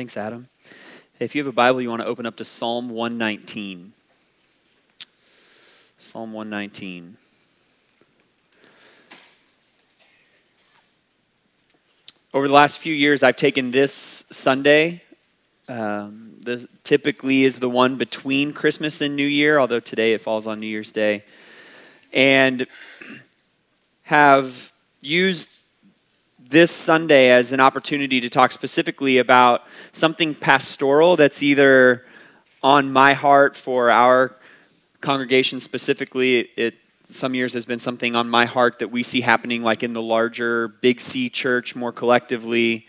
Thanks, Adam. If you have a Bible, you want to open up to Psalm 119. Psalm 119. Over the last few years, I've taken this Sunday. Um, this typically is the one between Christmas and New Year, although today it falls on New Year's Day. And have used this Sunday as an opportunity to talk specifically about something pastoral that's either on my heart for our congregation specifically. It, some years has been something on my heart that we see happening like in the larger Big C church more collectively.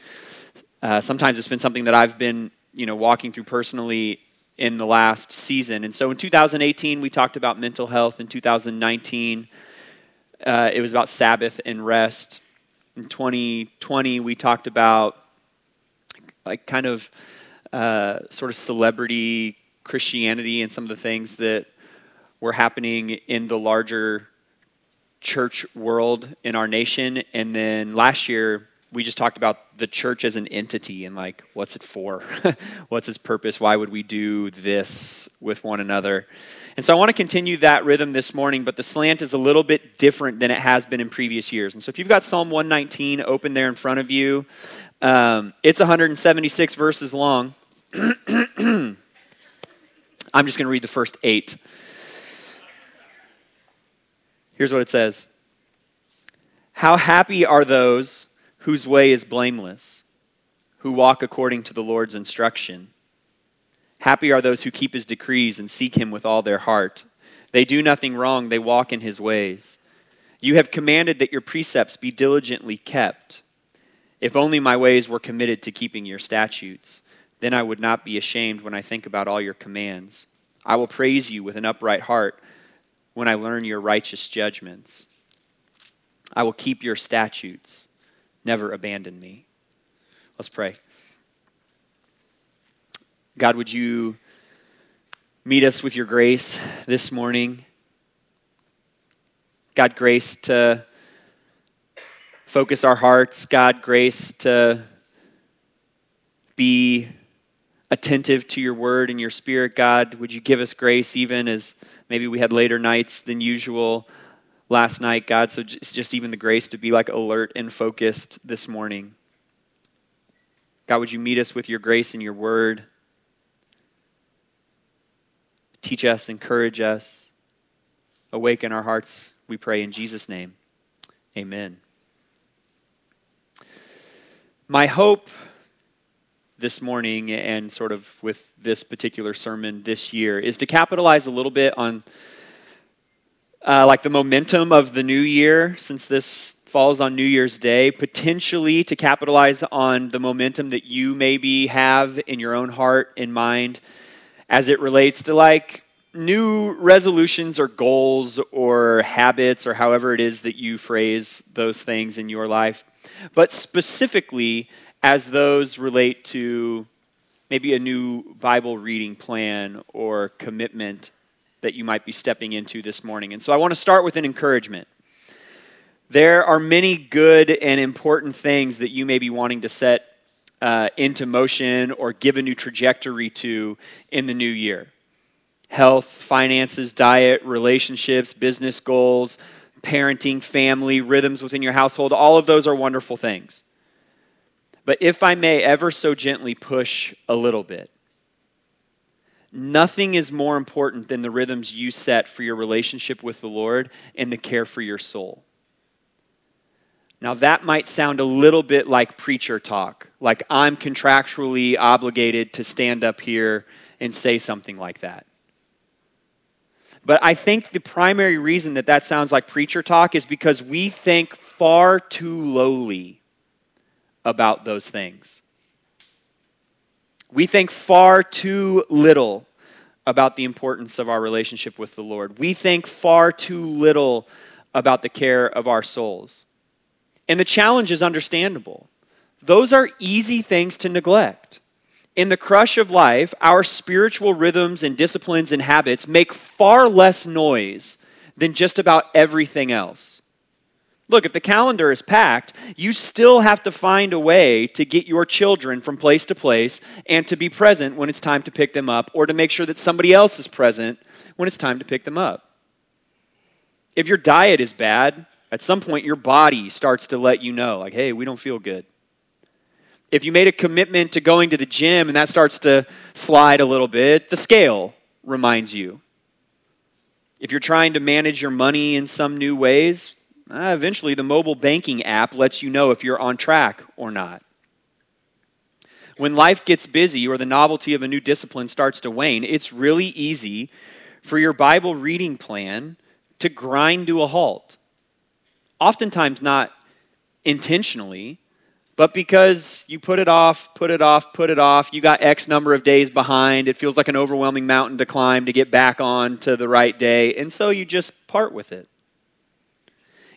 Uh, sometimes it's been something that I've been, you know, walking through personally in the last season. And so in 2018, we talked about mental health. In 2019, uh, it was about Sabbath and rest. In 2020, we talked about like kind of uh, sort of celebrity Christianity and some of the things that were happening in the larger church world in our nation. And then last year, we just talked about the church as an entity and like, what's it for? what's its purpose? Why would we do this with one another? And so I want to continue that rhythm this morning, but the slant is a little bit different than it has been in previous years. And so if you've got Psalm 119 open there in front of you, um, it's 176 verses long. I'm just going to read the first eight. Here's what it says How happy are those whose way is blameless, who walk according to the Lord's instruction. Happy are those who keep his decrees and seek him with all their heart. They do nothing wrong, they walk in his ways. You have commanded that your precepts be diligently kept. If only my ways were committed to keeping your statutes, then I would not be ashamed when I think about all your commands. I will praise you with an upright heart when I learn your righteous judgments. I will keep your statutes, never abandon me. Let's pray. God, would you meet us with your grace this morning? God, grace to focus our hearts. God, grace to be attentive to your word and your spirit. God, would you give us grace even as Maybe we had later nights than usual last night, God. So just, even the grace to be like alert and focused this morning. God, would you meet us with your grace and your word? Teach us, encourage us, awaken our hearts, we pray in Jesus' name. Amen. My hope this morning and sort of with this particular sermon this year is to capitalize a little bit on uh, like the momentum of the new year since this falls on New Year's Day, potentially to capitalize on the momentum that you maybe have in your own heart and mind as it relates to like new resolutions or goals or habits or however it is that you phrase those things in your life. But specifically, as those relate to maybe a new Bible reading plan or commitment that you might be stepping into this morning. And so I want to start with an encouragement. There are many good and important things that you may be wanting to set uh, into motion or give a new trajectory to in the new year health, finances, diet, relationships, business goals, parenting, family, rhythms within your household. All of those are wonderful things. But if I may ever so gently push a little bit, nothing is more important than the rhythms you set for your relationship with the Lord and the care for your soul. Now, that might sound a little bit like preacher talk, like I'm contractually obligated to stand up here and say something like that. But I think the primary reason that that sounds like preacher talk is because we think far too lowly about those things. We think far too little about the importance of our relationship with the Lord. We think far too little about the care of our souls. And the challenge is understandable. Those are easy things to neglect. In the crush of life, our spiritual rhythms and disciplines and habits make far less noise than just about everything else. Look, if the calendar is packed, you still have to find a way to get your children from place to place and to be present when it's time to pick them up or to make sure that somebody else is present when it's time to pick them up. If your diet is bad, at some point your body starts to let you know, like, hey, we don't feel good. If you made a commitment to going to the gym and that starts to slide a little bit, the scale reminds you. If you're trying to manage your money in some new ways, uh, eventually, the mobile banking app lets you know if you're on track or not. When life gets busy or the novelty of a new discipline starts to wane, it's really easy for your Bible reading plan to grind to a halt. Oftentimes, not intentionally, but because you put it off, put it off, put it off, you got X number of days behind. It feels like an overwhelming mountain to climb to get back on to the right day, and so you just part with it.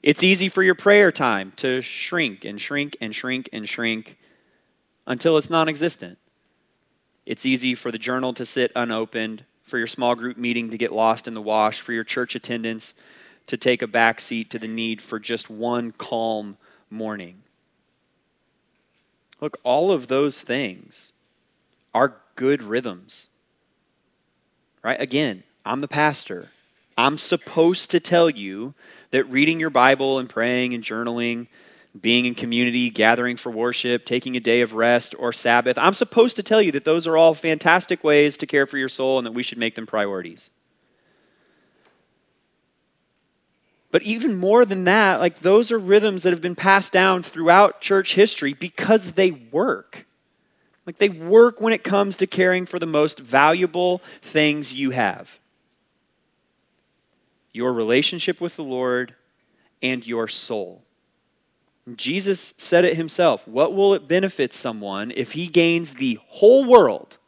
It's easy for your prayer time to shrink and shrink and shrink and shrink until it's non existent. It's easy for the journal to sit unopened, for your small group meeting to get lost in the wash, for your church attendance to take a back seat to the need for just one calm morning. Look, all of those things are good rhythms. Right? Again, I'm the pastor. I'm supposed to tell you that reading your Bible and praying and journaling, being in community, gathering for worship, taking a day of rest or Sabbath, I'm supposed to tell you that those are all fantastic ways to care for your soul and that we should make them priorities. But even more than that, like those are rhythms that have been passed down throughout church history because they work. Like they work when it comes to caring for the most valuable things you have your relationship with the Lord, and your soul. Jesus said it himself. What will it benefit someone if he gains the whole world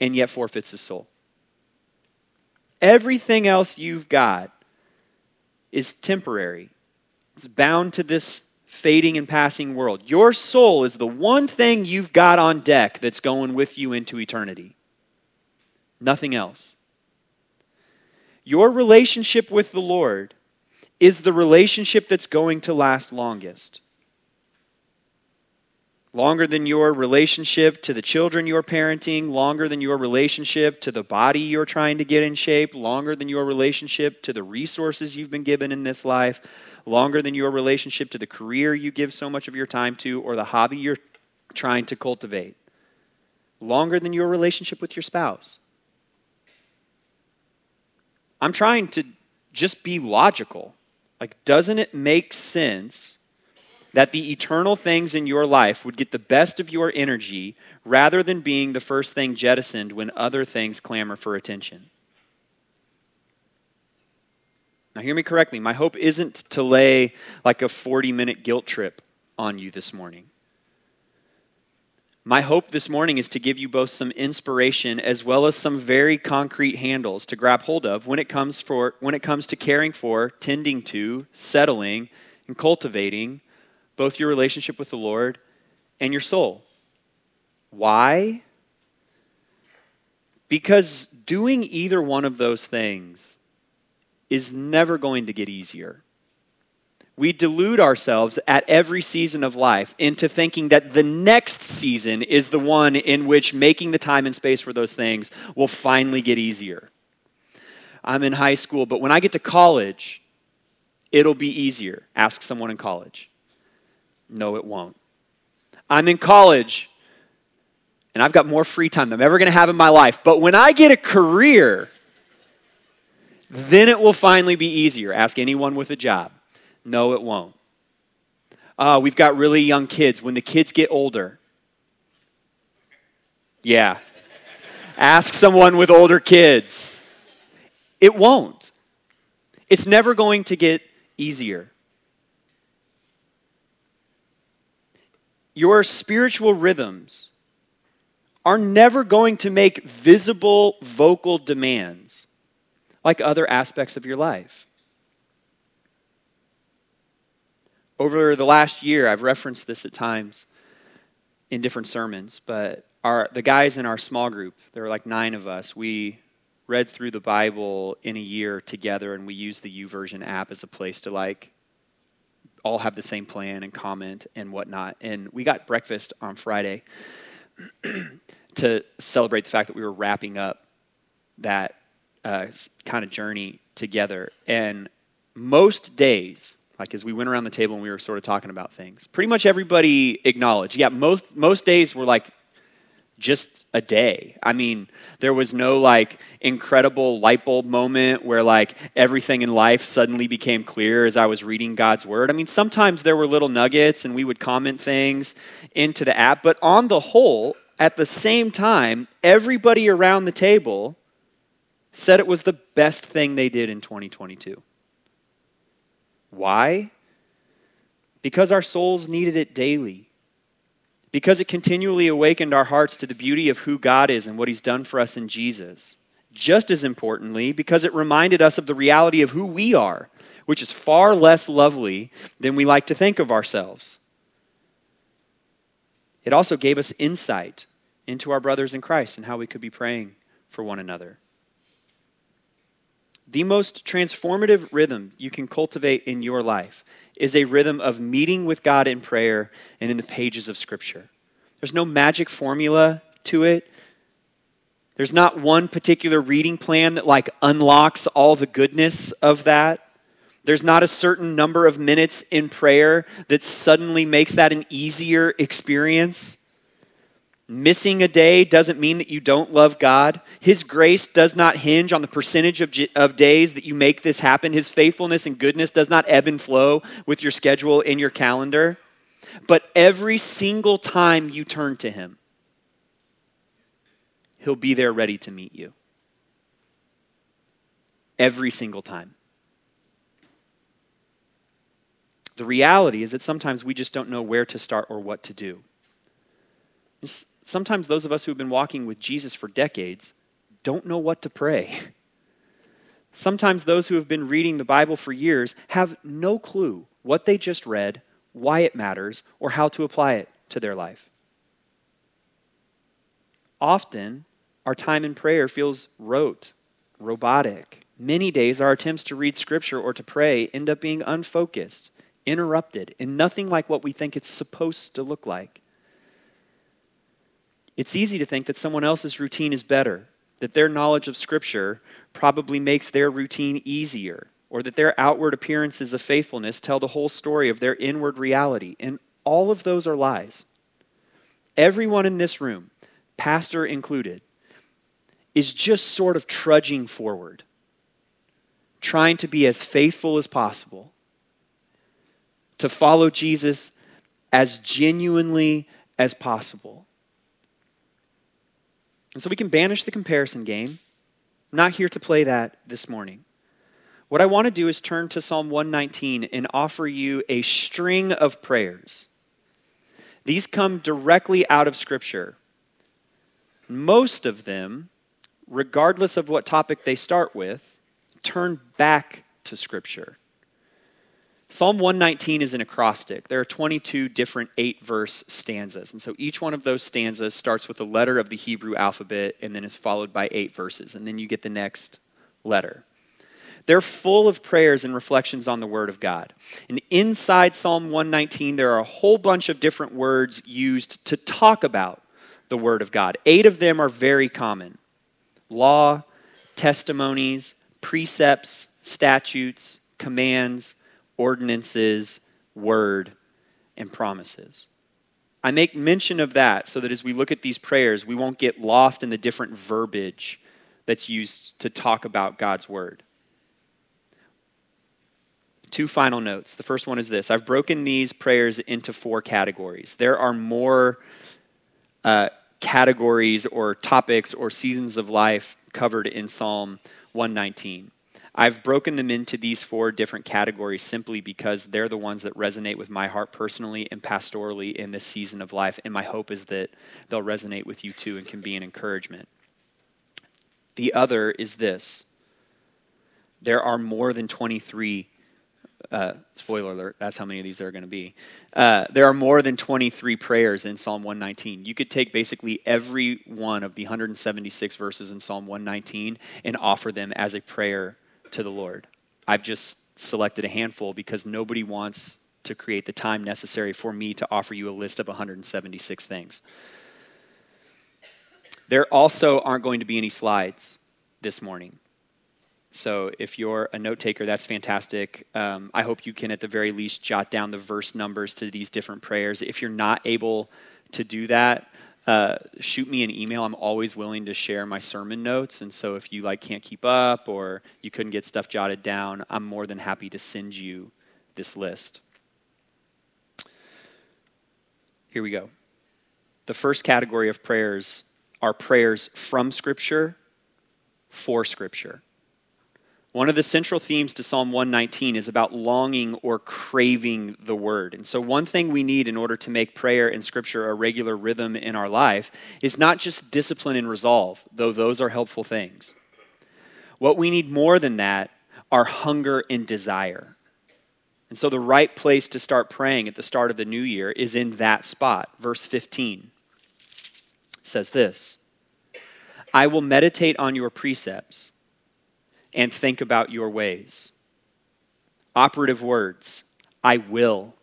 and yet forfeits his soul? Everything else you've got is temporary, it's bound to this fading and passing world. Your soul is the one thing you've got on deck that's going with you into eternity. Nothing else. Your relationship with the Lord is the relationship that's going to last longest. Longer than your relationship to the children you're parenting, longer than your relationship to the body you're trying to get in shape, longer than your relationship to the resources you've been given in this life, longer than your relationship to the career you give so much of your time to or the hobby you're trying to cultivate, longer than your relationship with your spouse. I'm trying to just be logical. Like, doesn't it make sense that the eternal things in your life would get the best of your energy rather than being the first thing jettisoned when other things clamor for attention? Now, hear me correctly. My hope isn't to lay like a 40 minute guilt trip on you this morning. My hope this morning is to give you both some inspiration as well as some very concrete handles to grab hold of when it comes for when it comes to caring for, tending to, settling, and cultivating both your relationship with the Lord and your soul. Why? Because doing either one of those things is never going to get easier we delude ourselves at every season of life into thinking that the next season is the one in which making the time and space for those things will finally get easier. I'm in high school, but when I get to college, it'll be easier. Ask someone in college. No, it won't. I'm in college, and I've got more free time than I'm ever going to have in my life. But when I get a career, then it will finally be easier. Ask anyone with a job. No, it won't. Uh, we've got really young kids. When the kids get older, yeah. Ask someone with older kids. It won't. It's never going to get easier. Your spiritual rhythms are never going to make visible vocal demands like other aspects of your life. Over the last year, I've referenced this at times in different sermons, but our, the guys in our small group, there were like nine of us, we read through the Bible in a year together, and we used the YouVersion app as a place to like all have the same plan and comment and whatnot. And we got breakfast on Friday to celebrate the fact that we were wrapping up that uh, kind of journey together. And most days, like as we went around the table and we were sort of talking about things, pretty much everybody acknowledged. Yeah, most most days were like just a day. I mean, there was no like incredible light bulb moment where like everything in life suddenly became clear as I was reading God's word. I mean, sometimes there were little nuggets and we would comment things into the app, but on the whole, at the same time, everybody around the table said it was the best thing they did in 2022. Why? Because our souls needed it daily. Because it continually awakened our hearts to the beauty of who God is and what He's done for us in Jesus. Just as importantly, because it reminded us of the reality of who we are, which is far less lovely than we like to think of ourselves. It also gave us insight into our brothers in Christ and how we could be praying for one another. The most transformative rhythm you can cultivate in your life is a rhythm of meeting with God in prayer and in the pages of Scripture. There's no magic formula to it. There's not one particular reading plan that like unlocks all the goodness of that. There's not a certain number of minutes in prayer that suddenly makes that an easier experience. Missing a day doesn't mean that you don't love God. His grace does not hinge on the percentage of, of days that you make this happen. His faithfulness and goodness does not ebb and flow with your schedule in your calendar. But every single time you turn to Him, He'll be there ready to meet you. Every single time. The reality is that sometimes we just don't know where to start or what to do. Sometimes those of us who've been walking with Jesus for decades don't know what to pray. Sometimes those who have been reading the Bible for years have no clue what they just read, why it matters, or how to apply it to their life. Often, our time in prayer feels rote, robotic. Many days, our attempts to read scripture or to pray end up being unfocused, interrupted, and nothing like what we think it's supposed to look like. It's easy to think that someone else's routine is better, that their knowledge of Scripture probably makes their routine easier, or that their outward appearances of faithfulness tell the whole story of their inward reality. And all of those are lies. Everyone in this room, pastor included, is just sort of trudging forward, trying to be as faithful as possible, to follow Jesus as genuinely as possible. And so we can banish the comparison game. I'm not here to play that this morning. What I want to do is turn to Psalm 119 and offer you a string of prayers. These come directly out of Scripture. Most of them, regardless of what topic they start with, turn back to Scripture. Psalm 119 is an acrostic. There are 22 different eight verse stanzas. And so each one of those stanzas starts with a letter of the Hebrew alphabet and then is followed by eight verses. And then you get the next letter. They're full of prayers and reflections on the Word of God. And inside Psalm 119, there are a whole bunch of different words used to talk about the Word of God. Eight of them are very common law, testimonies, precepts, statutes, commands ordinances, word, and promises. I make mention of that so that as we look at these prayers, we won't get lost in the different verbiage that's used to talk about God's word. Two final notes. The first one is this I've broken these prayers into four categories. There are more uh, categories or topics or seasons of life covered in Psalm 119. I've broken them into these four different categories simply because they're the ones that resonate with my heart personally and pastorally in this season of life. And my hope is that they'll resonate with you too and can be an encouragement. The other is this there are more than 23. Uh, spoiler alert, that's how many of these there are going to be. Uh, there are more than 23 prayers in Psalm 119. You could take basically every one of the 176 verses in Psalm 119 and offer them as a prayer to the Lord. I've just selected a handful because nobody wants to create the time necessary for me to offer you a list of 176 things. There also aren't going to be any slides this morning. So if you're a note taker, that's fantastic. Um, I hope you can, at the very least, jot down the verse numbers to these different prayers. If you're not able to do that, uh, shoot me an email. I'm always willing to share my sermon notes, and so if you like can't keep up or you couldn't get stuff jotted down, I'm more than happy to send you this list. Here we go. The first category of prayers are prayers from Scripture for Scripture. One of the central themes to Psalm 119 is about longing or craving the word. And so, one thing we need in order to make prayer and scripture a regular rhythm in our life is not just discipline and resolve, though those are helpful things. What we need more than that are hunger and desire. And so, the right place to start praying at the start of the new year is in that spot. Verse 15 says this I will meditate on your precepts and think about your ways. Operative words I will.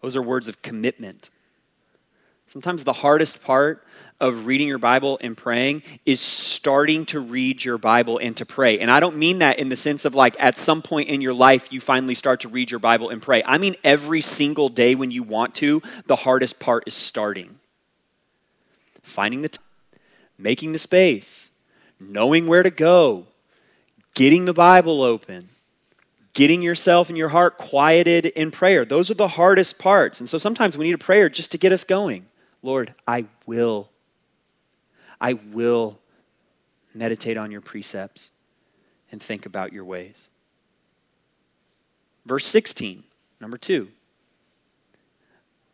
Those are words of commitment. Sometimes the hardest part of reading your Bible and praying is starting to read your Bible and to pray. And I don't mean that in the sense of like at some point in your life you finally start to read your Bible and pray. I mean every single day when you want to, the hardest part is starting. Finding the time, making the space, knowing where to go, getting the Bible open, getting yourself and your heart quieted in prayer. Those are the hardest parts. And so sometimes we need a prayer just to get us going. Lord, I will. I will meditate on your precepts and think about your ways. Verse 16, number two.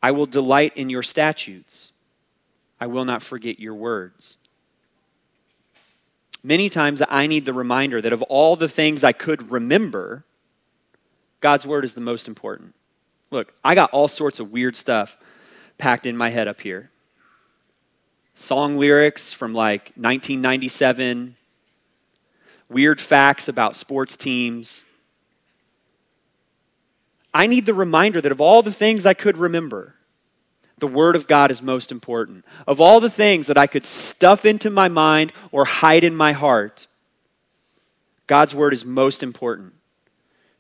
I will delight in your statutes. I will not forget your words. Many times I need the reminder that of all the things I could remember, God's word is the most important. Look, I got all sorts of weird stuff packed in my head up here. Song lyrics from like 1997, weird facts about sports teams. I need the reminder that of all the things I could remember, the Word of God is most important. Of all the things that I could stuff into my mind or hide in my heart, God's Word is most important.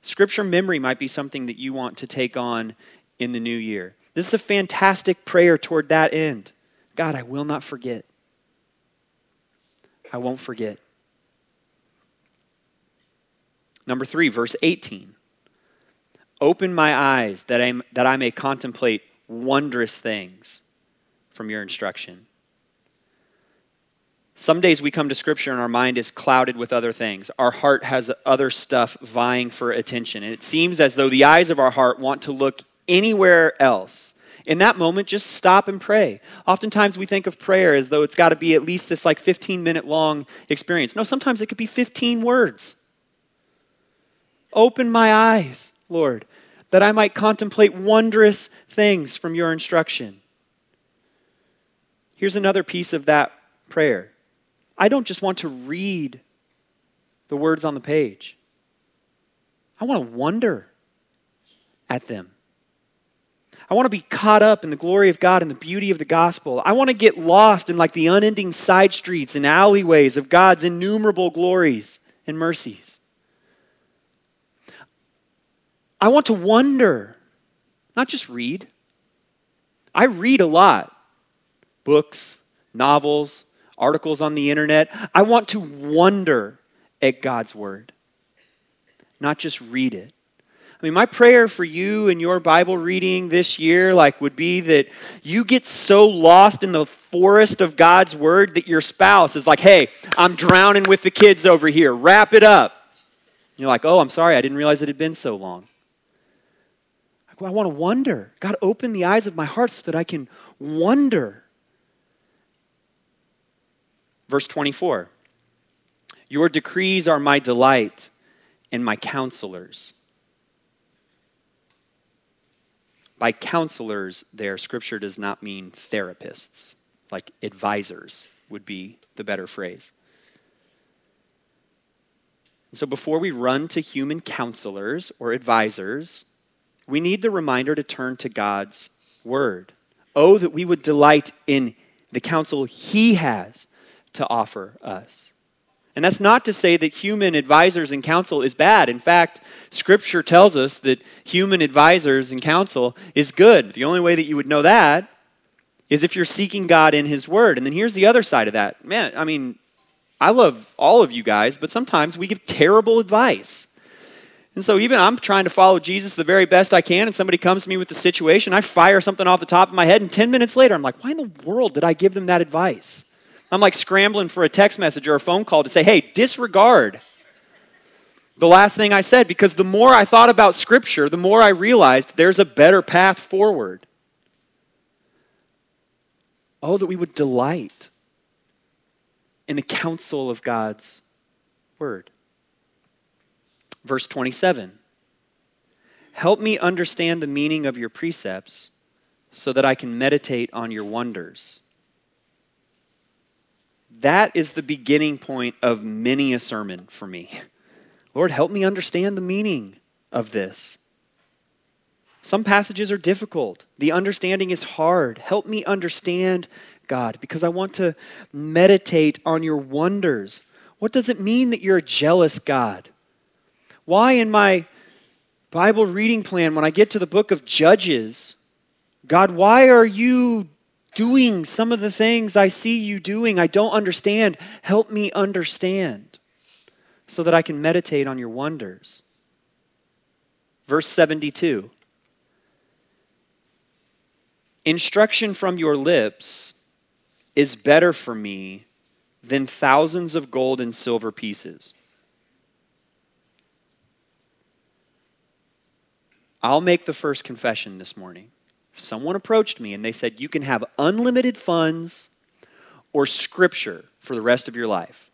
Scripture memory might be something that you want to take on in the new year. This is a fantastic prayer toward that end. God, I will not forget. I won't forget. Number three, verse 18. Open my eyes that I, that I may contemplate wondrous things from your instruction. Some days we come to Scripture and our mind is clouded with other things. Our heart has other stuff vying for attention. And it seems as though the eyes of our heart want to look anywhere else. In that moment, just stop and pray. Oftentimes we think of prayer as though it's got to be at least this like 15 minute long experience. No, sometimes it could be 15 words. Open my eyes, Lord, that I might contemplate wondrous things from your instruction. Here's another piece of that prayer I don't just want to read the words on the page, I want to wonder at them. I want to be caught up in the glory of God and the beauty of the gospel. I want to get lost in like the unending side streets and alleyways of God's innumerable glories and mercies. I want to wonder, not just read. I read a lot books, novels, articles on the internet. I want to wonder at God's word, not just read it. I mean, my prayer for you and your Bible reading this year, like, would be that you get so lost in the forest of God's word that your spouse is like, hey, I'm drowning with the kids over here. Wrap it up. you're like, oh, I'm sorry. I didn't realize it had been so long. I want to wonder. God, open the eyes of my heart so that I can wonder. Verse 24 Your decrees are my delight and my counselors. By counselors, there, scripture does not mean therapists, like advisors would be the better phrase. so before we run to human counselors or advisors, we need the reminder to turn to God's word. Oh, that we would delight in the counsel He has to offer us. And that's not to say that human advisors and counsel is bad. In fact, Scripture tells us that human advisors and counsel is good. The only way that you would know that is if you're seeking God in His Word. And then here's the other side of that. Man, I mean, I love all of you guys, but sometimes we give terrible advice. And so, even I'm trying to follow Jesus the very best I can, and somebody comes to me with the situation, I fire something off the top of my head, and 10 minutes later, I'm like, why in the world did I give them that advice? I'm like scrambling for a text message or a phone call to say, hey, disregard the last thing I said, because the more I thought about Scripture, the more I realized there's a better path forward. Oh, that we would delight in the counsel of God's Word. Verse 27 Help me understand the meaning of your precepts so that I can meditate on your wonders. That is the beginning point of many a sermon for me. Lord, help me understand the meaning of this. Some passages are difficult. The understanding is hard. Help me understand, God, because I want to meditate on your wonders. What does it mean that you're a jealous God? Why, in my Bible reading plan, when I get to the book of Judges, God, why are you doing some of the things I see you doing? I don't understand. Help me understand so that I can meditate on your wonders. Verse 72 Instruction from your lips is better for me than thousands of gold and silver pieces. I'll make the first confession this morning. Someone approached me and they said, You can have unlimited funds or scripture for the rest of your life,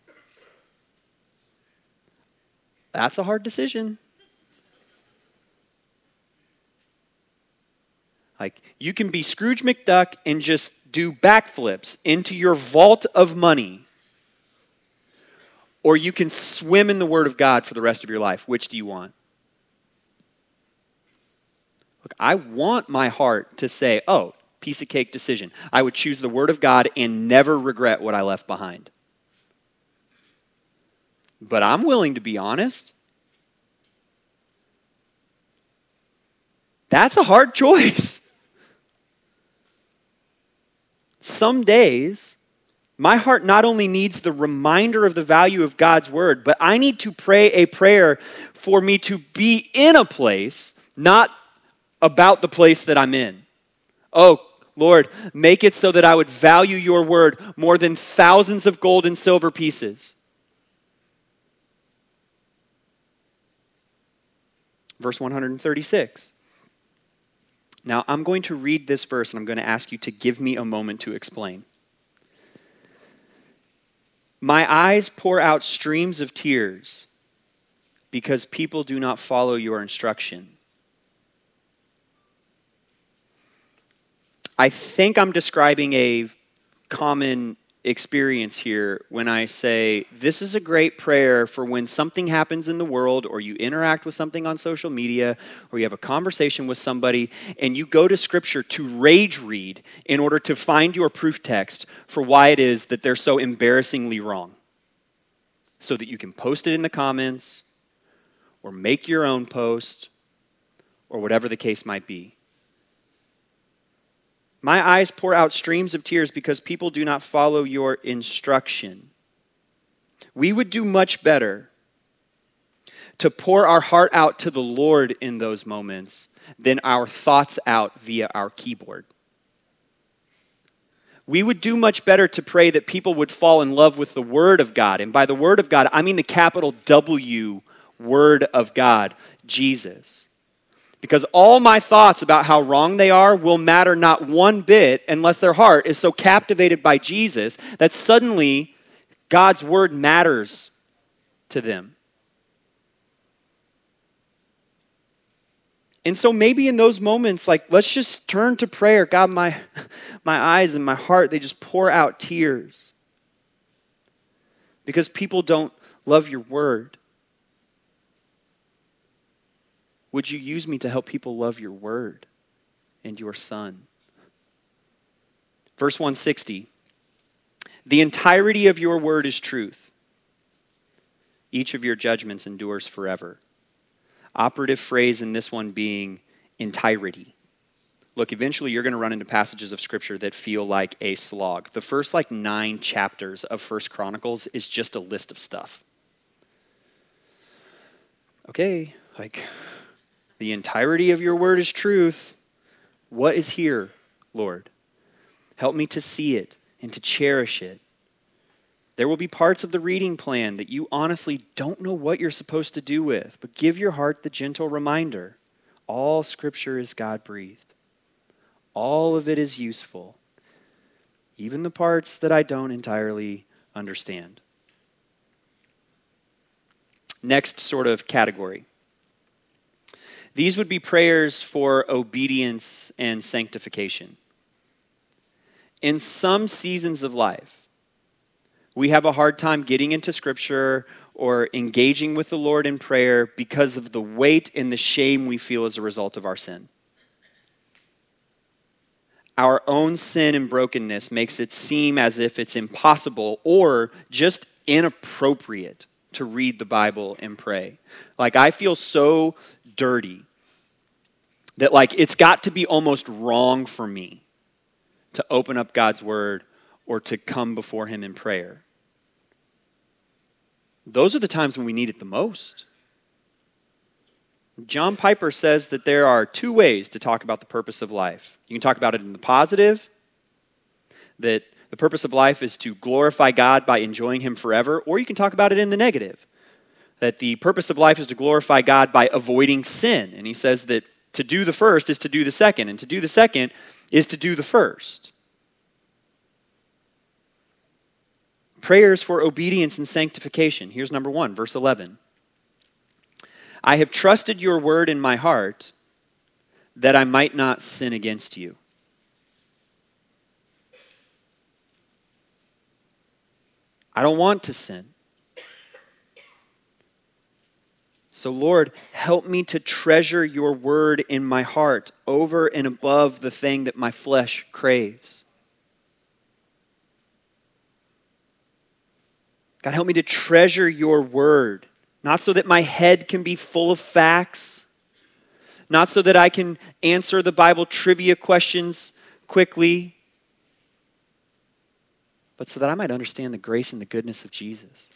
that's a hard decision. Like, you can be Scrooge McDuck and just do backflips into your vault of money, or you can swim in the Word of God for the rest of your life. Which do you want? Look, I want my heart to say, oh, piece of cake decision. I would choose the Word of God and never regret what I left behind. But I'm willing to be honest. That's a hard choice. Some days, my heart not only needs the reminder of the value of God's word, but I need to pray a prayer for me to be in a place, not about the place that I'm in. Oh, Lord, make it so that I would value your word more than thousands of gold and silver pieces. Verse 136. Now, I'm going to read this verse and I'm going to ask you to give me a moment to explain. My eyes pour out streams of tears because people do not follow your instruction. I think I'm describing a common experience here when I say this is a great prayer for when something happens in the world or you interact with something on social media or you have a conversation with somebody and you go to scripture to rage read in order to find your proof text for why it is that they're so embarrassingly wrong. So that you can post it in the comments or make your own post or whatever the case might be. My eyes pour out streams of tears because people do not follow your instruction. We would do much better to pour our heart out to the Lord in those moments than our thoughts out via our keyboard. We would do much better to pray that people would fall in love with the Word of God. And by the Word of God, I mean the capital W Word of God, Jesus. Because all my thoughts about how wrong they are will matter not one bit unless their heart is so captivated by Jesus that suddenly God's word matters to them. And so maybe in those moments, like, let's just turn to prayer. God, my, my eyes and my heart, they just pour out tears because people don't love your word. Would you use me to help people love your word and your son? Verse 160 The entirety of your word is truth. Each of your judgments endures forever. Operative phrase in this one being entirety. Look, eventually you're going to run into passages of scripture that feel like a slog. The first like 9 chapters of First Chronicles is just a list of stuff. Okay, like the entirety of your word is truth. What is here, Lord? Help me to see it and to cherish it. There will be parts of the reading plan that you honestly don't know what you're supposed to do with, but give your heart the gentle reminder all scripture is God breathed, all of it is useful, even the parts that I don't entirely understand. Next sort of category. These would be prayers for obedience and sanctification. In some seasons of life, we have a hard time getting into Scripture or engaging with the Lord in prayer because of the weight and the shame we feel as a result of our sin. Our own sin and brokenness makes it seem as if it's impossible or just inappropriate to read the Bible and pray. Like, I feel so dirty that, like, it's got to be almost wrong for me to open up God's word or to come before Him in prayer. Those are the times when we need it the most. John Piper says that there are two ways to talk about the purpose of life. You can talk about it in the positive, that the purpose of life is to glorify God by enjoying Him forever, or you can talk about it in the negative, that the purpose of life is to glorify God by avoiding sin. And he says that to do the first is to do the second, and to do the second is to do the first. Prayers for obedience and sanctification. Here's number one, verse 11. I have trusted your word in my heart that I might not sin against you. I don't want to sin. So, Lord, help me to treasure your word in my heart over and above the thing that my flesh craves. God, help me to treasure your word, not so that my head can be full of facts, not so that I can answer the Bible trivia questions quickly, but so that I might understand the grace and the goodness of Jesus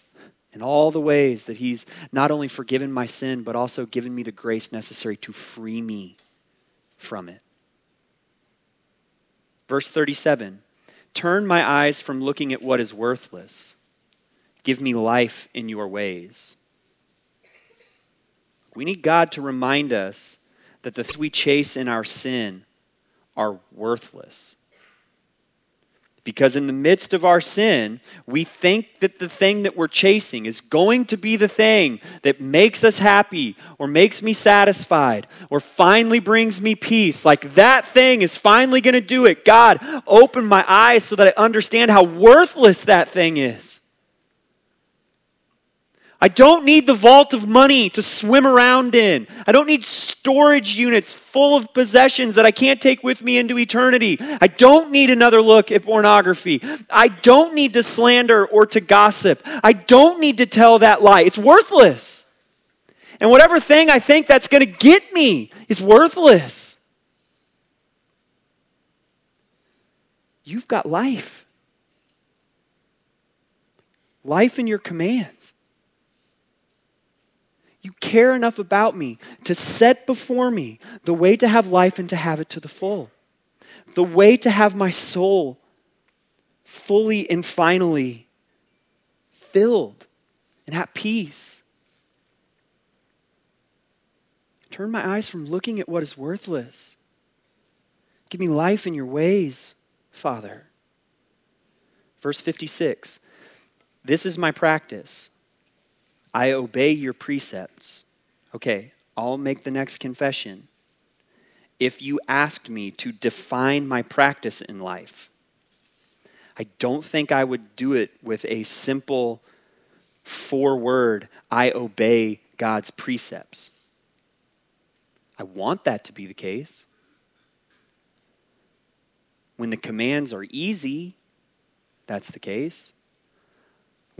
in all the ways that He's not only forgiven my sin, but also given me the grace necessary to free me from it. Verse 37 Turn my eyes from looking at what is worthless, give me life in your ways. We need God to remind us that the things we chase in our sin are worthless. Because in the midst of our sin, we think that the thing that we're chasing is going to be the thing that makes us happy or makes me satisfied or finally brings me peace. Like that thing is finally going to do it. God, open my eyes so that I understand how worthless that thing is. I don't need the vault of money to swim around in. I don't need storage units full of possessions that I can't take with me into eternity. I don't need another look at pornography. I don't need to slander or to gossip. I don't need to tell that lie. It's worthless. And whatever thing I think that's going to get me is worthless. You've got life. Life in your commands. You care enough about me to set before me the way to have life and to have it to the full. The way to have my soul fully and finally filled and at peace. Turn my eyes from looking at what is worthless. Give me life in your ways, Father. Verse 56 This is my practice I obey your precepts. Okay, I'll make the next confession. If you asked me to define my practice in life, I don't think I would do it with a simple four word I obey God's precepts. I want that to be the case. When the commands are easy, that's the case.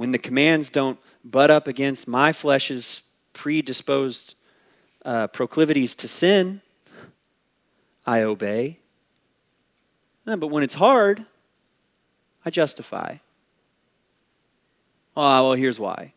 When the commands don't butt up against my flesh's predisposed uh, proclivities to sin, I obey. but when it's hard, I justify. Oh, well, here's why.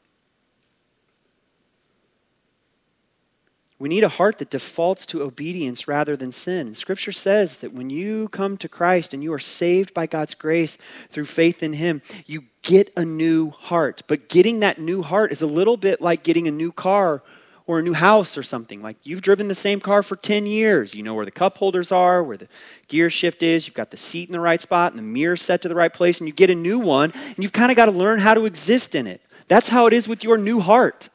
We need a heart that defaults to obedience rather than sin. Scripture says that when you come to Christ and you are saved by God's grace through faith in Him, you get a new heart. But getting that new heart is a little bit like getting a new car or a new house or something. Like you've driven the same car for 10 years. You know where the cup holders are, where the gear shift is, you've got the seat in the right spot and the mirror set to the right place, and you get a new one, and you've kind of got to learn how to exist in it. That's how it is with your new heart.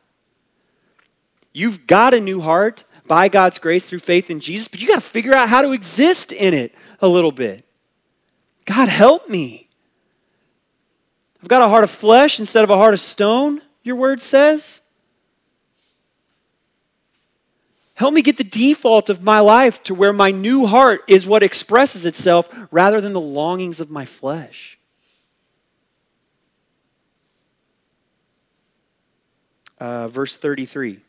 You've got a new heart by God's grace through faith in Jesus, but you got to figure out how to exist in it a little bit. God, help me. I've got a heart of flesh instead of a heart of stone, your word says. Help me get the default of my life to where my new heart is what expresses itself rather than the longings of my flesh. Uh, verse 33.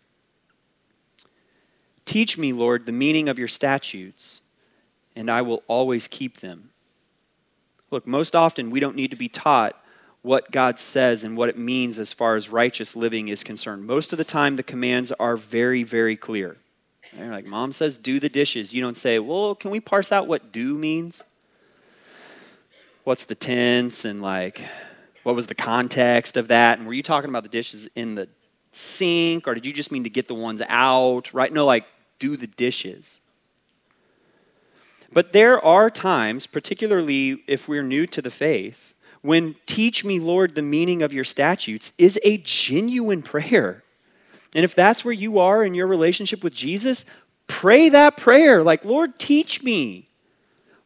Teach me, Lord, the meaning of your statutes, and I will always keep them. Look, most often we don't need to be taught what God says and what it means as far as righteous living is concerned. Most of the time, the commands are very, very clear. They're like, Mom says, do the dishes. You don't say, Well, can we parse out what do means? What's the tense and like, what was the context of that? And were you talking about the dishes in the sink or did you just mean to get the ones out? Right? No, like, do the dishes. But there are times, particularly if we're new to the faith, when teach me, Lord, the meaning of your statutes is a genuine prayer. And if that's where you are in your relationship with Jesus, pray that prayer like, Lord, teach me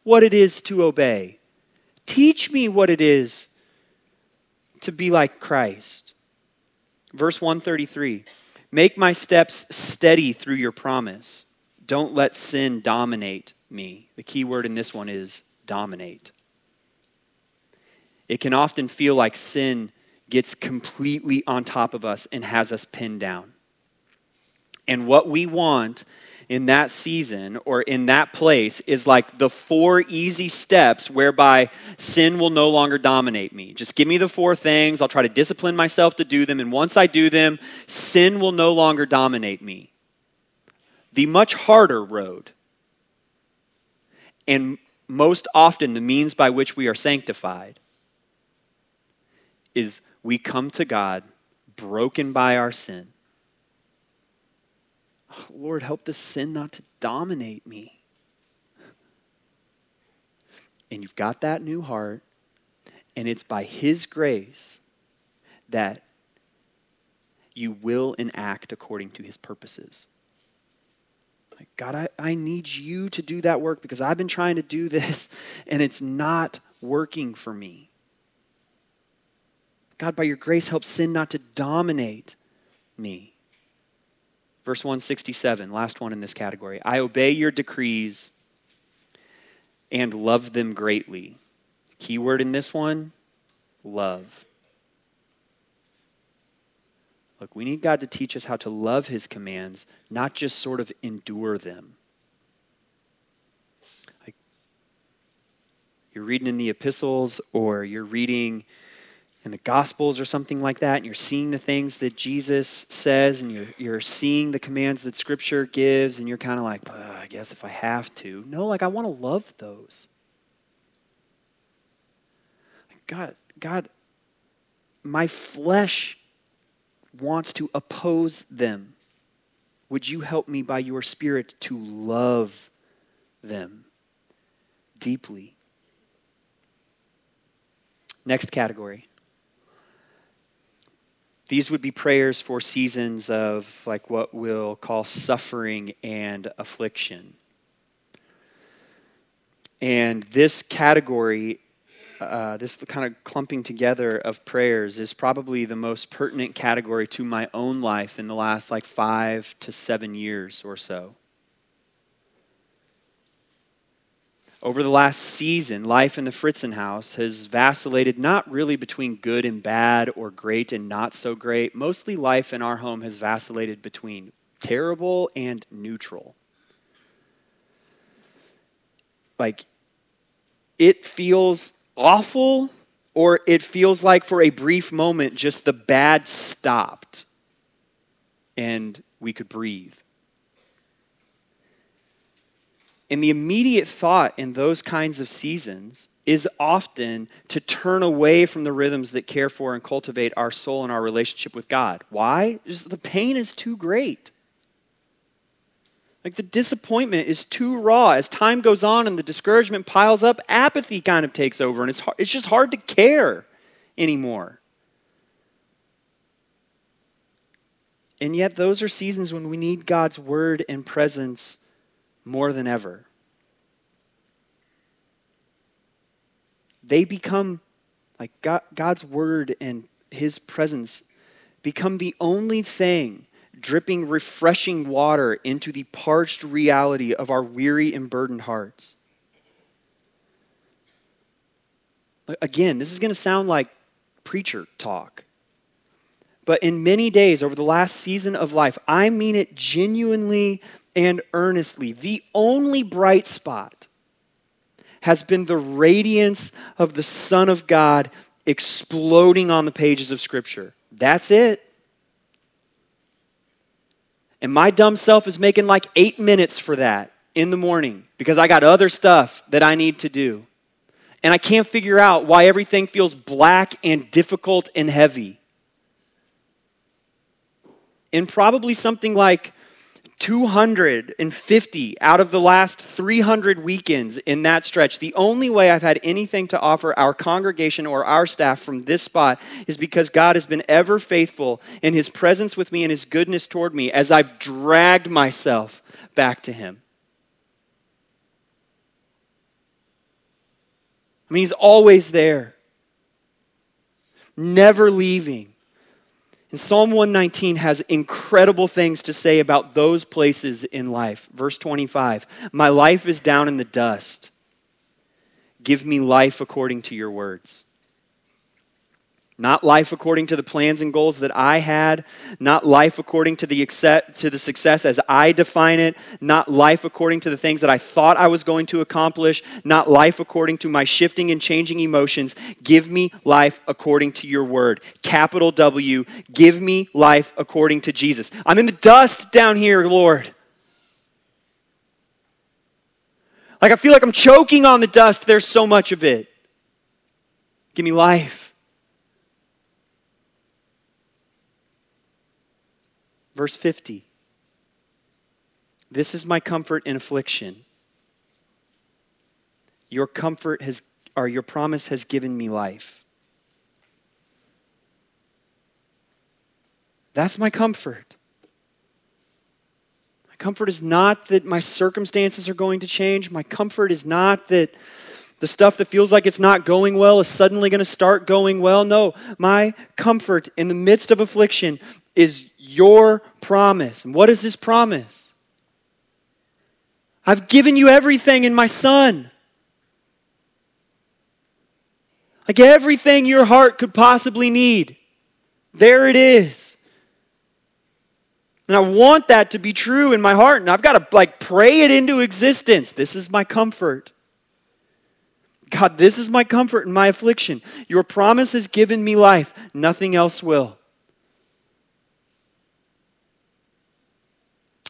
what it is to obey. Teach me what it is to be like Christ. Verse 133 Make my steps steady through your promise. Don't let sin dominate me. The key word in this one is dominate. It can often feel like sin gets completely on top of us and has us pinned down. And what we want in that season or in that place is like the four easy steps whereby sin will no longer dominate me. Just give me the four things. I'll try to discipline myself to do them. And once I do them, sin will no longer dominate me. The much harder road, and most often the means by which we are sanctified, is we come to God broken by our sin Lord, help this sin not to dominate me. And you've got that new heart, and it's by His grace that you will enact according to His purposes. Like, God, I, I need you to do that work because I've been trying to do this and it's not working for me. God, by your grace, help sin not to dominate me. Verse 167, last one in this category. I obey your decrees and love them greatly. Keyword in this one love. Look, we need God to teach us how to love his commands, not just sort of endure them. Like you're reading in the epistles or you're reading in the Gospels or something like that, and you're seeing the things that Jesus says, and you're, you're seeing the commands that Scripture gives, and you're kind of like, I guess if I have to. No, like, I want to love those. God, God, my flesh wants to oppose them. Would you help me by your Spirit to love them deeply? Next category these would be prayers for seasons of like what we'll call suffering and affliction. And this category, uh, this kind of clumping together of prayers, is probably the most pertinent category to my own life in the last like five to seven years or so. Over the last season, life in the Fritzen house has vacillated not really between good and bad or great and not so great. Mostly life in our home has vacillated between terrible and neutral. Like, it feels awful, or it feels like for a brief moment just the bad stopped and we could breathe. And the immediate thought in those kinds of seasons is often to turn away from the rhythms that care for and cultivate our soul and our relationship with God. Why? Just the pain is too great. Like the disappointment is too raw. As time goes on and the discouragement piles up, apathy kind of takes over, and it's, hard, it's just hard to care anymore. And yet, those are seasons when we need God's word and presence more than ever. They become, like God, God's word and his presence, become the only thing dripping refreshing water into the parched reality of our weary and burdened hearts. Again, this is going to sound like preacher talk. But in many days over the last season of life, I mean it genuinely and earnestly. The only bright spot has been the radiance of the Son of God exploding on the pages of Scripture. That's it. And my dumb self is making like eight minutes for that in the morning because I got other stuff that I need to do. And I can't figure out why everything feels black and difficult and heavy. And probably something like 250 out of the last 300 weekends in that stretch, the only way I've had anything to offer our congregation or our staff from this spot is because God has been ever faithful in his presence with me and his goodness toward me as I've dragged myself back to him. I mean, he's always there, never leaving. And Psalm 119 has incredible things to say about those places in life. Verse 25 My life is down in the dust. Give me life according to your words. Not life according to the plans and goals that I had, not life according to the, accept, to the success as I define it, not life according to the things that I thought I was going to accomplish, not life according to my shifting and changing emotions. Give me life according to your word. Capital W, give me life according to Jesus. I'm in the dust down here, Lord. Like I feel like I'm choking on the dust, there's so much of it. Give me life. Verse 50. This is my comfort in affliction. Your comfort has, or your promise has given me life. That's my comfort. My comfort is not that my circumstances are going to change. My comfort is not that the stuff that feels like it's not going well is suddenly going to start going well. No, my comfort in the midst of affliction is your promise. And what is this promise? I've given you everything in my son. Like everything your heart could possibly need. There it is. And I want that to be true in my heart. And I've got to like pray it into existence. This is my comfort. God, this is my comfort in my affliction. Your promise has given me life. Nothing else will.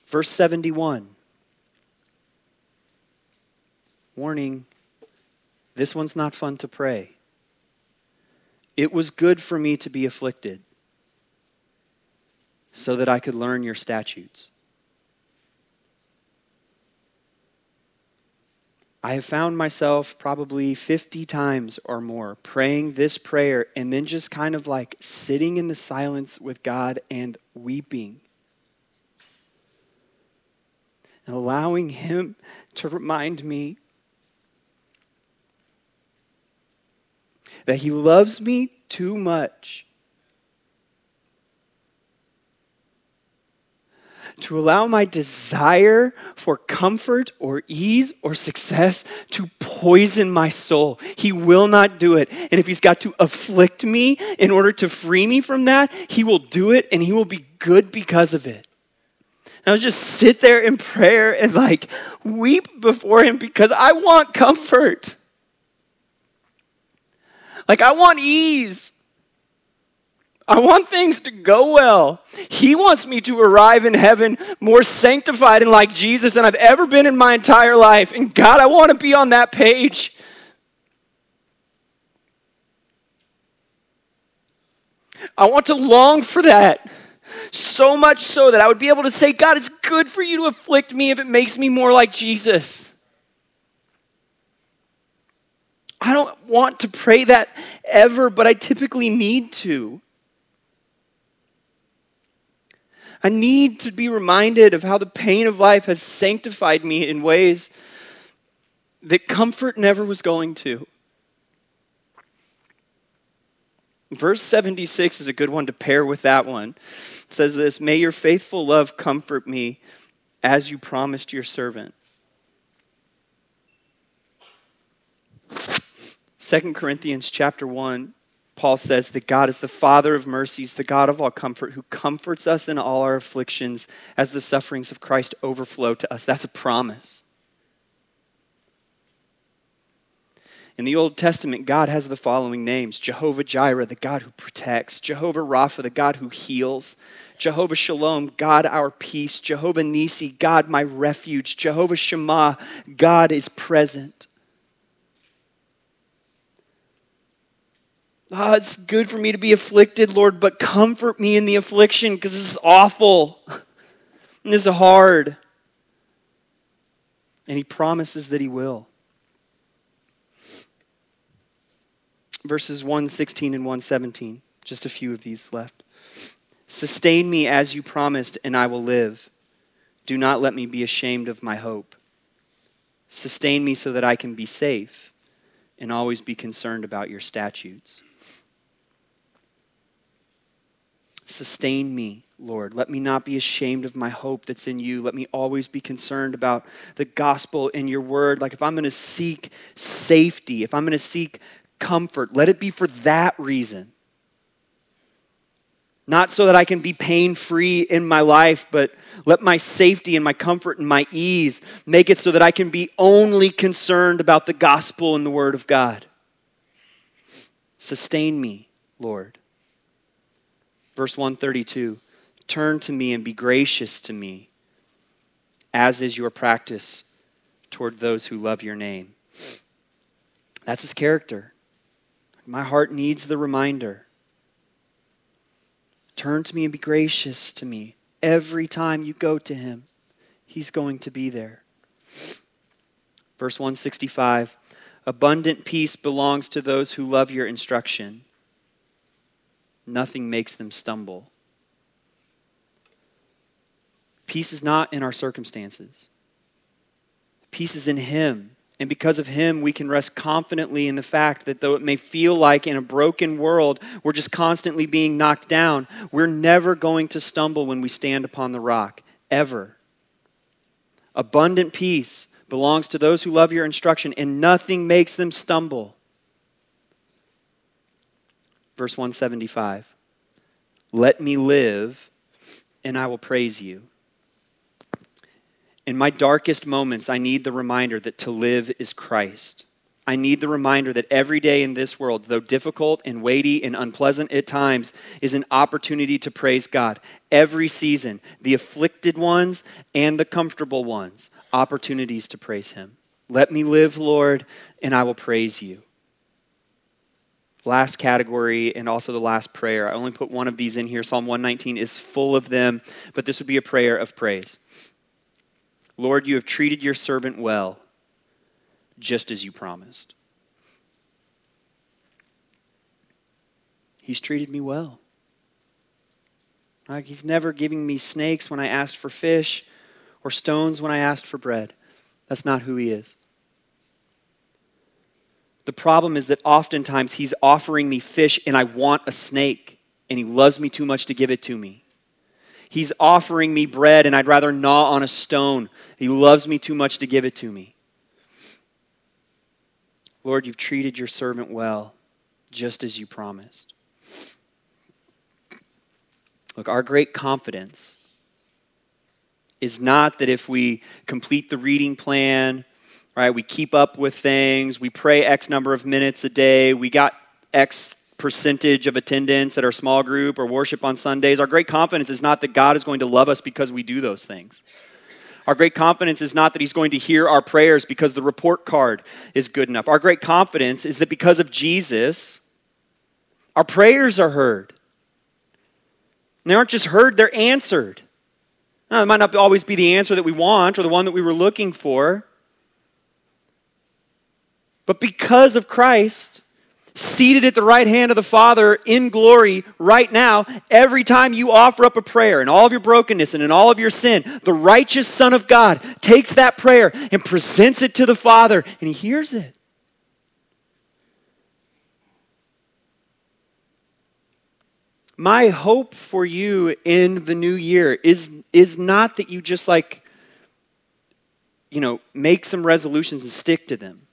Verse 71. Warning this one's not fun to pray. It was good for me to be afflicted so that I could learn your statutes. I have found myself probably 50 times or more praying this prayer and then just kind of like sitting in the silence with God and weeping. And allowing Him to remind me that He loves me too much to allow my desire for comfort or ease or success to poison my soul. He will not do it. And if he's got to afflict me in order to free me from that, he will do it and he will be good because of it. And I was just sit there in prayer and like weep before him because I want comfort. Like I want ease. I want things to go well. He wants me to arrive in heaven more sanctified and like Jesus than I've ever been in my entire life. And God, I want to be on that page. I want to long for that. So much so that I would be able to say, God, it's good for you to afflict me if it makes me more like Jesus. I don't want to pray that ever, but I typically need to. I need to be reminded of how the pain of life has sanctified me in ways that comfort never was going to. Verse 76 is a good one to pair with that one. It says this May your faithful love comfort me as you promised your servant. 2 Corinthians chapter 1 Paul says that God is the Father of mercies, the God of all comfort, who comforts us in all our afflictions as the sufferings of Christ overflow to us. That's a promise. In the Old Testament, God has the following names Jehovah Jireh, the God who protects, Jehovah Rapha, the God who heals, Jehovah Shalom, God our peace, Jehovah Nisi, God my refuge, Jehovah Shammah, God is present. Oh, it's good for me to be afflicted, Lord, but comfort me in the affliction because this is awful. and this is hard. And he promises that he will. Verses 116 and 117, just a few of these left. Sustain me as you promised, and I will live. Do not let me be ashamed of my hope. Sustain me so that I can be safe and always be concerned about your statutes. Sustain me, Lord. Let me not be ashamed of my hope that's in you. Let me always be concerned about the gospel in your word. Like if I'm going to seek safety, if I'm going to seek comfort, let it be for that reason. Not so that I can be pain free in my life, but let my safety and my comfort and my ease make it so that I can be only concerned about the gospel and the word of God. Sustain me, Lord. Verse 132 Turn to me and be gracious to me, as is your practice toward those who love your name. That's his character. My heart needs the reminder. Turn to me and be gracious to me. Every time you go to him, he's going to be there. Verse 165 Abundant peace belongs to those who love your instruction nothing makes them stumble. Peace is not in our circumstances, peace is in Him. And because of Him, we can rest confidently in the fact that though it may feel like in a broken world we're just constantly being knocked down, we're never going to stumble when we stand upon the rock, ever. Abundant peace belongs to those who love your instruction, and nothing makes them stumble. Verse 175 Let me live, and I will praise you. In my darkest moments, I need the reminder that to live is Christ. I need the reminder that every day in this world, though difficult and weighty and unpleasant at times, is an opportunity to praise God. Every season, the afflicted ones and the comfortable ones, opportunities to praise Him. Let me live, Lord, and I will praise you last category and also the last prayer. I only put one of these in here. Psalm 119 is full of them, but this would be a prayer of praise. Lord, you have treated your servant well, just as you promised. He's treated me well. Like he's never giving me snakes when I asked for fish or stones when I asked for bread. That's not who he is. The problem is that oftentimes he's offering me fish and I want a snake and he loves me too much to give it to me. He's offering me bread, and I'd rather gnaw on a stone. He loves me too much to give it to me. Lord, you've treated your servant well, just as you promised. Look, our great confidence is not that if we complete the reading plan, right, we keep up with things, we pray X number of minutes a day, we got X percentage of attendance at our small group or worship on Sundays. Our great confidence is not that God is going to love us because we do those things. Our great confidence is not that He's going to hear our prayers because the report card is good enough. Our great confidence is that because of Jesus, our prayers are heard. And they aren't just heard, they're answered. Now, it might not always be the answer that we want or the one that we were looking for. But because of Christ, seated at the right hand of the Father in glory right now, every time you offer up a prayer in all of your brokenness and in all of your sin, the righteous Son of God takes that prayer and presents it to the Father, and He hears it. My hope for you in the new year is, is not that you just like, you know, make some resolutions and stick to them.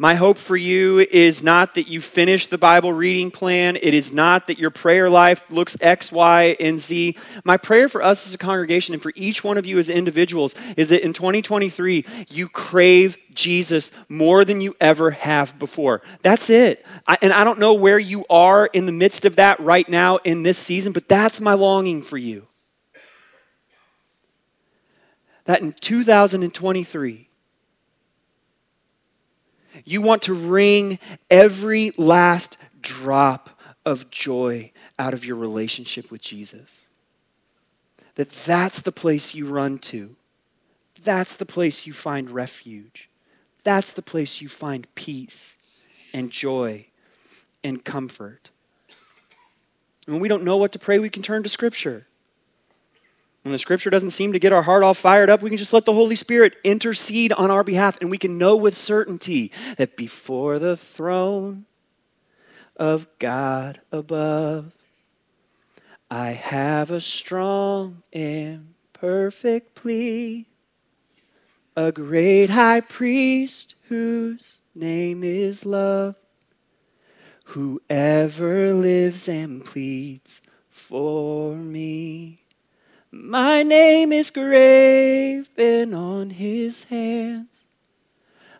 My hope for you is not that you finish the Bible reading plan. It is not that your prayer life looks X, Y, and Z. My prayer for us as a congregation and for each one of you as individuals is that in 2023, you crave Jesus more than you ever have before. That's it. I, and I don't know where you are in the midst of that right now in this season, but that's my longing for you. That in 2023, you want to wring every last drop of joy out of your relationship with Jesus. That that's the place you run to. That's the place you find refuge. That's the place you find peace and joy and comfort. When we don't know what to pray, we can turn to Scripture. When the scripture doesn't seem to get our heart all fired up, we can just let the Holy Spirit intercede on our behalf, and we can know with certainty that before the throne of God above, I have a strong and perfect plea, a great high priest whose name is love, whoever lives and pleads for me. My name is graven on his hands.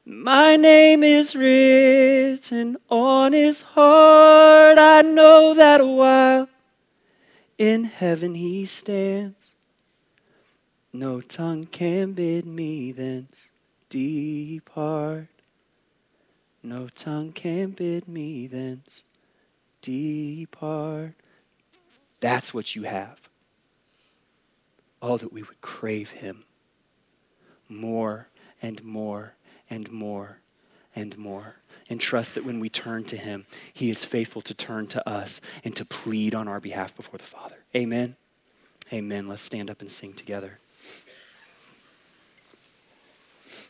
My name is written on his heart. I know that while in heaven he stands. No tongue can bid me thence depart. No tongue can bid me thence depart. That's what you have. Oh, that we would crave him more and more and more and more. And trust that when we turn to him, he is faithful to turn to us and to plead on our behalf before the Father. Amen. Amen. Let's stand up and sing together.